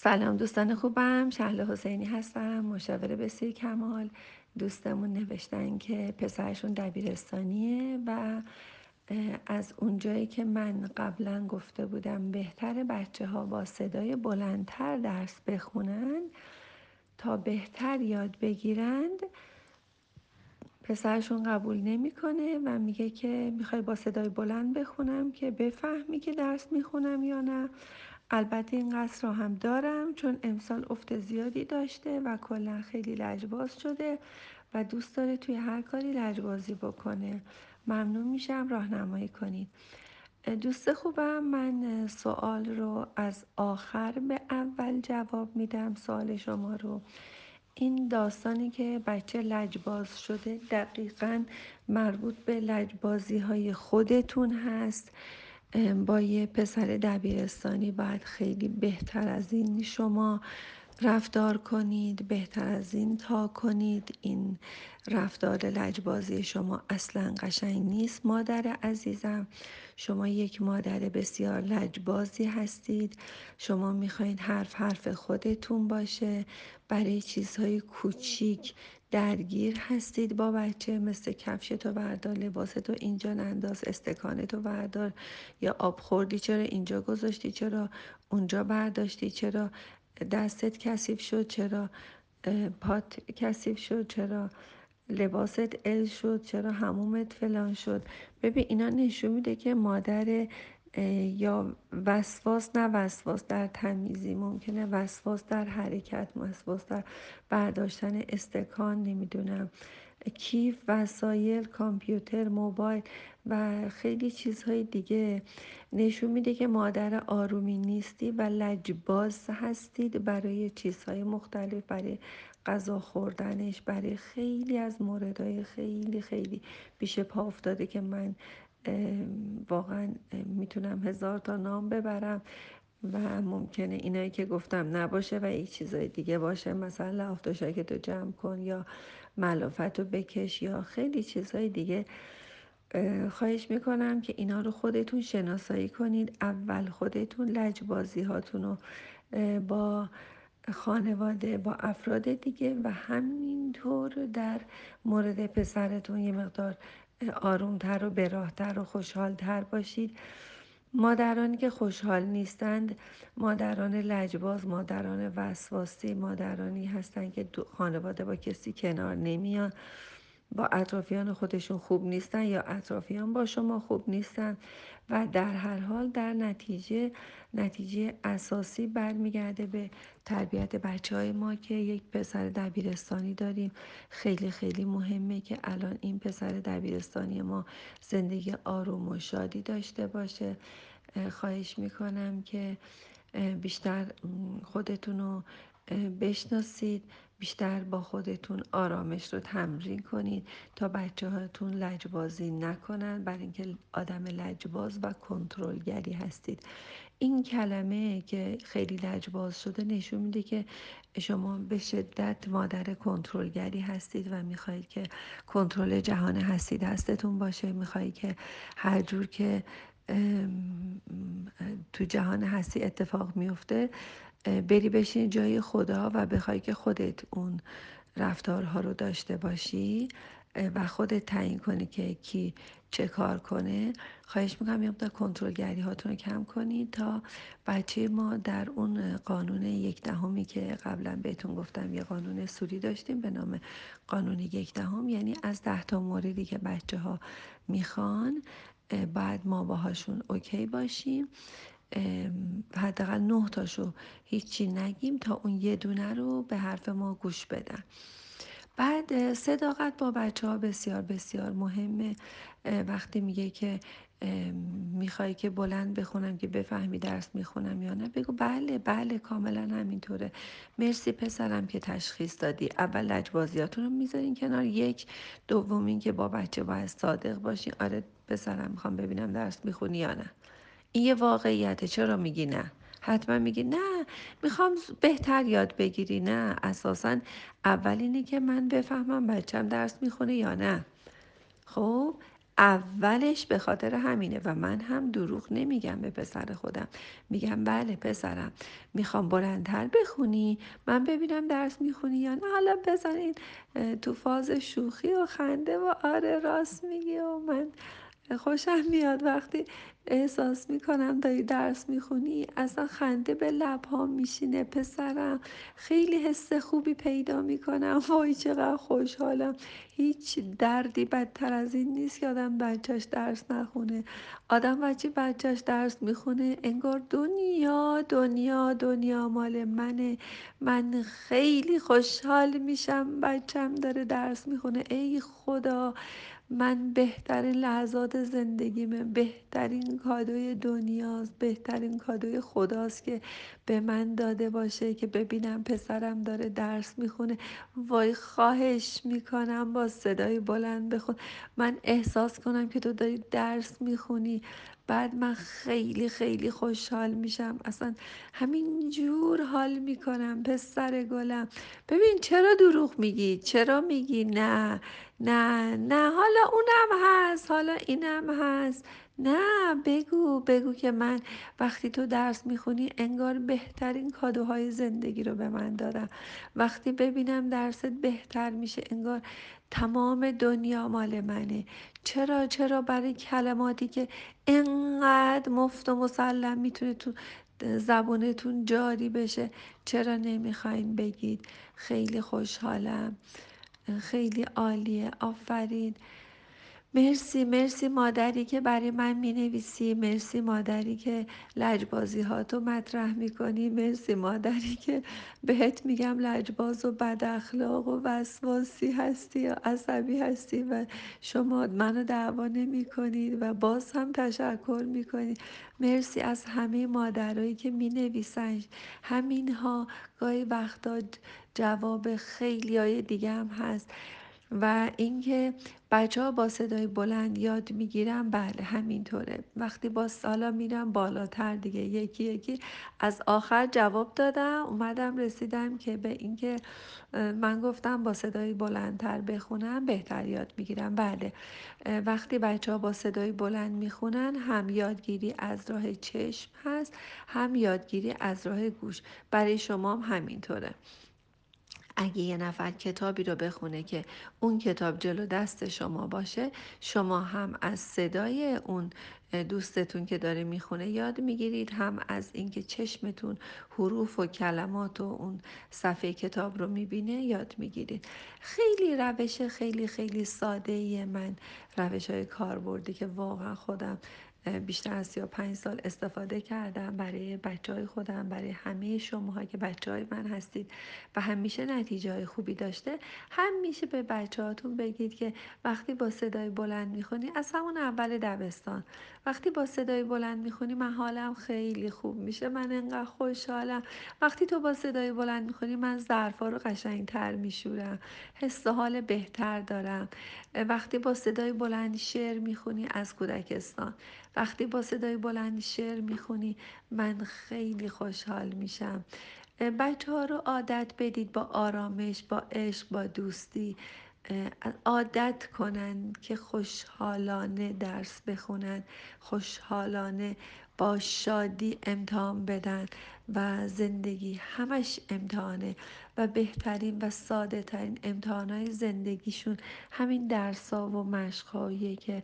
سلام دوستان خوبم شهله حسینی هستم مشاور بسیار کمال. دوستمون نوشتن که پسرشون دبیرستانیه و از اونجایی که من قبلا گفته بودم بهتر بچه ها با صدای بلندتر درس بخونن تا بهتر یاد بگیرند. پسرشون قبول نمی‌کنه و میگه که می‌خوای با صدای بلند بخونم که بفهمی که درس می‌خونم یا نه. البته این قصر را هم دارم چون امسال افت زیادی داشته و کلا خیلی لجباز شده و دوست داره توی هر کاری لجبازی بکنه. ممنون میشم راهنمایی کنید. دوست خوبم من سوال رو از آخر به اول جواب میدم سوال شما رو. این داستانی که بچه لجباز شده دقیقا مربوط به لجبازی های خودتون هست. با یه پسر دبیرستانی باید خیلی بهتر از این شما رفتار کنید بهتر از این تا کنید. این رفتار لجبازی شما اصلا قشنگ نیست. مادر عزیزم شما یک مادر بسیار لجبازی هستید. شما می‌خواید حرف حرف خودتون باشه. برای چیزهای کوچیک درگیر هستید با بچه مثل کفش تو بردار لباس تو اینجا ننداز استکان تو بردار یا آب خوردی چرا اینجا گذاشتی؟ چرا اونجا برداشتی؟ چرا دستت کثیف شد؟ چرا پات کثیف شد؟ چرا لباست ال شد؟ چرا همومت فلان شد؟ ببین اینا نشون میده که مادر یا وسواس نه وسواس در تمیزی ممکنه وسواس در حرکت وسواس در برداشتن استکان نمی‌دونم. کیف وسایل کامپیوتر موبایل و خیلی چیزهای دیگه. نشون میده که مادر آرومی نیستی و لجباز هستید برای چیزهای مختلف برای غذا خوردنش برای خیلی از موردهای خیلی خیلی پیش پا افتاده که من واقعا می‌تونم هزار تا نام ببرم و ممکنه اینایی که گفتم نباشه و یک چیزای دیگه باشه. مثلا که تو جمع کن یا ملافت رو بکش یا خیلی چیزهای دیگه. خواهش می‌کنم که اینا رو خودتون شناسایی کنید. اول خودتون لجبازی هاتون رو با خانواده با افراد دیگه و همینطور در مورد پسرتون یه مقدار آرومتر و براهتر و خوشحالتر باشید. مادرانی که خوشحال نیستند مادران لجباز مادران وسواسی مادرانی هستند که خانواده با کسی کنار نمیان. با اطرافیان خودشون خوب نیستن یا اطرافیان با شما خوب نیستن و در هر حال در نتیجه نتیجه اساسی برمیگرده به تربیت بچه های ما که یک پسر دبیرستانی داریم. خیلی خیلی مهمه که الان این پسر دبیرستانی ما زندگی آروم و شادی داشته باشه. خواهش می‌کنم که بیشتر خودتون رو بشناسید. بیشتر با خودتون آرامش رو تمرین کنید تا بچه هاتون لجبازی نکنن. برای اینکه آدم لجباز و کنترلگری هستید. این کلمه که خیلی لجباز شده نشون میده که شما به شدت مادر کنترلگری هستید و می‌خواهید که کنترل جهان هستی دستتون باشه. می‌خواهید که هر جور که تو جهان هستی اتفاق میفته بری بشین جای خدا و بخوای که خودت اون رفتارها رو داشته باشی و خودت تعیین کنی که کی چه کار کنه. خواهش می‌کنم یه مقدار کنترلگری هاتون رو کم کنید تا بچه ما در اون قانون یک دهمی که قبلا بهتون گفتم یه قانون سوری داشتیم به نام قانون یک دهم یعنی از ده تا موردی که بچه ها می‌خوان بعد ما باهاشون اوکی باشیم. حداقل نه تاشو هیچی نگیم تا اون یه دونه رو به حرف ما گوش بدن. بعد صداقت با بچه ها بسیار بسیار مهمه. وقتی میگه که می‌خوای که بلند بخونم که بفهمی درس می‌خونم یا نه بگو بله بله کاملا همینطوره. مرسی پسرم که تشخیص دادی. اول لجبازیاتون رو می‌ذارین کنار. یک دوم که با بچه باید صادق باشی. آره پسرم می‌خوام ببینم درس می‌خونی یا نه. این یه واقعیته. چرا میگی نه؟ حتما میگی نه. می‌خوام بهتر یاد بگیری. نه. اساسا اول اینه که من بفهمم بچم درس می‌خونه یا نه. خب؟ اولش به خاطر همینه و من هم دروغ نمیگم به پسر خودم. میگم بله پسرم. می‌خوام بلندتر بخونی. من ببینم درس می‌خونی یا نه. حالا بزنین تو فاز شوخی و خنده و آره راست میگی و من خوشم میاد وقتی احساس می‌کنم داری درس می‌خونی اصلا خنده به لبها میشینه پسرم خیلی حس خوبی پیدا می‌کنم. وای چقدر خوشحالم. هیچ دردی بدتر از این نیست که آدم بچهش درس نخونه. آدم بچه بچهش درس می‌خونه انگار دنیا دنیا دنیا مال منه. من خیلی خوشحال میشم بچم داره درس می‌خونه. ای خدا! من بهترین لحظات زندگیمه بهترین کادوی دنیاست بهترین کادوی خداست که به من داده باشه که ببینم پسرم داره درس می‌خونه. وای خواهش می‌کنم با صدای بلند بخون. من احساس کنم که تو داری درس می‌خونی. بعد من خیلی خیلی خوشحال میشم. اصلا همین جور حال می‌کنم پسر گلم. ببین چرا دروغ میگی؟ چرا میگی؟ نه نه نه. حالا اونم هست حالا اینم هست. نه بگو بگو که من وقتی تو درس می‌خونی انگار بهترین کادوهای زندگی رو به من دادم وقتی ببینم درست بهتر میشه انگار تمام دنیا مال منه. چرا چرا برای کلماتی که انقدر مفت و مسلم می‌تونه تو زبونتون جاری بشه چرا نمی‌خواین بگید؟ خیلی خوشحالم. خیلی عالیه. آفرین. مرسی مرسی مادری که برای من می نویسی مرسی مادری که لجبازی ها تو مطرح می کنی مرسی مادری که بهت میگم لجباز و بد اخلاق و وسواسی هستی یا عصبی هستی و شما منو دعوا نمی کنید و باز هم تشکر می کنید مرسی از همه مادرایی که می نویسن همین ها گاهی وقتا جواب خیلی های دیگه هم هست. و اینکه بچه ها با صدای بلند یاد می‌گیرن بله همینطوره. وقتی با سالا میرم بالاتر دیگه. یکی یکی. از آخر جواب دادم اومدم رسیدم که به اینکه من گفتم با صدای بلندتر بخونم بهتر یاد می‌گیرم. بله. وقتی بچه ها با صدای بلند می‌خونن هم یادگیری از راه چشم هست هم یادگیری از راه گوش. برای شما هم همینطوره. اگه یه نفر کتابی رو بخونه که اون کتاب جلو دست شما باشه شما هم از صدای اون دوستتون که داره می‌خونه یاد می‌گیرید هم از اینکه چشمتون حروف و کلمات و اون صفحه کتاب رو می‌بینه یاد می‌گیرید. خیلی روش خیلی خیلی ساده من روش های کاربردی که واقعا خودم بیشتر از 35 سال استفاده کردم برای بچه های خودم برای همه شما که بچه های من هستید و همیشه نتیجه های خوبی داشته. همیشه به بچه هاتون بگید که وقتی با صدای بلند می‌خونی از همون اول دبستان. وقتی با صدای بلند می‌خونی من حالم خیلی خوب میشه. من انقدر خوشحالم. وقتی تو با صدای بلند می‌خونی من ظرفا رو قشنگتر میشورم. حس حال بهتر دارم. وقتی با صدای بلند شعر می‌خونی از کودکستان. وقتی با صدای بلند شعر می‌خونی من خیلی خوشحال میشم. بچه ها رو عادت بدید با آرامش با عشق با دوستی. عادت کنن که خوشحالانه درس بخونن خوشحالانه با شادی امتحان بدن و زندگی همش امتحانه و بهترین و ساده ترین امتحانهای زندگیشون همین درس ها و مشق که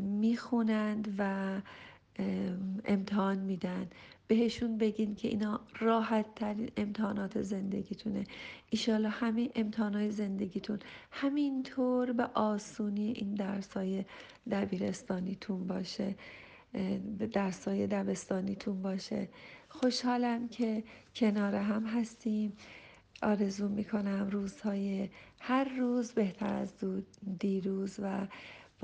می‌خونند و امتحان میدن. بهشون بگین که اینا راحت ترین امتحانات زندگیتونه. ایشالا همین امتحانات زندگیتون همینطور به آسونی این درسای دبیرستانیتون باشه درسای دبستانیتون باشه. خوشحالم که کنار هم هستیم. آرزو می‌کنم روزهای هر روز بهتر از دیروز و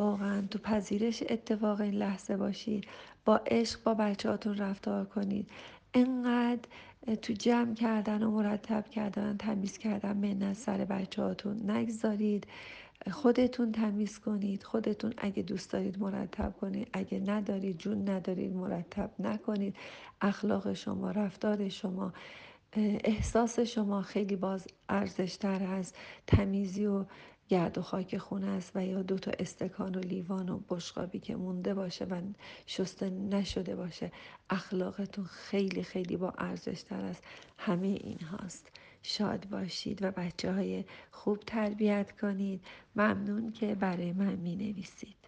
واقعا تو پذیرش اتفاق این لحظه باشید. با عشق با بچهاتون رفتار کنید. انقدر تو جمع کردن و مرتب کردن تمیز کردن منت سر بچهاتون نگذارید. خودتون تمیز کنید. خودتون اگه دوست دارید مرتب کنید. اگه ندارید جون ندارید مرتب نکنید. اخلاق شما رفتار شما احساس شما خیلی باز ارزشتر از تمیزی و گرد و خاک خونه است و یا دو تا استکان و لیوان و بشقابی که مونده باشه و شسته نشده باشه اخلاقتون خیلی خیلی با ارزش تر از همه این هاست. شاد باشید و بچه های خوب تربیت کنید. ممنون که برای من می نویسید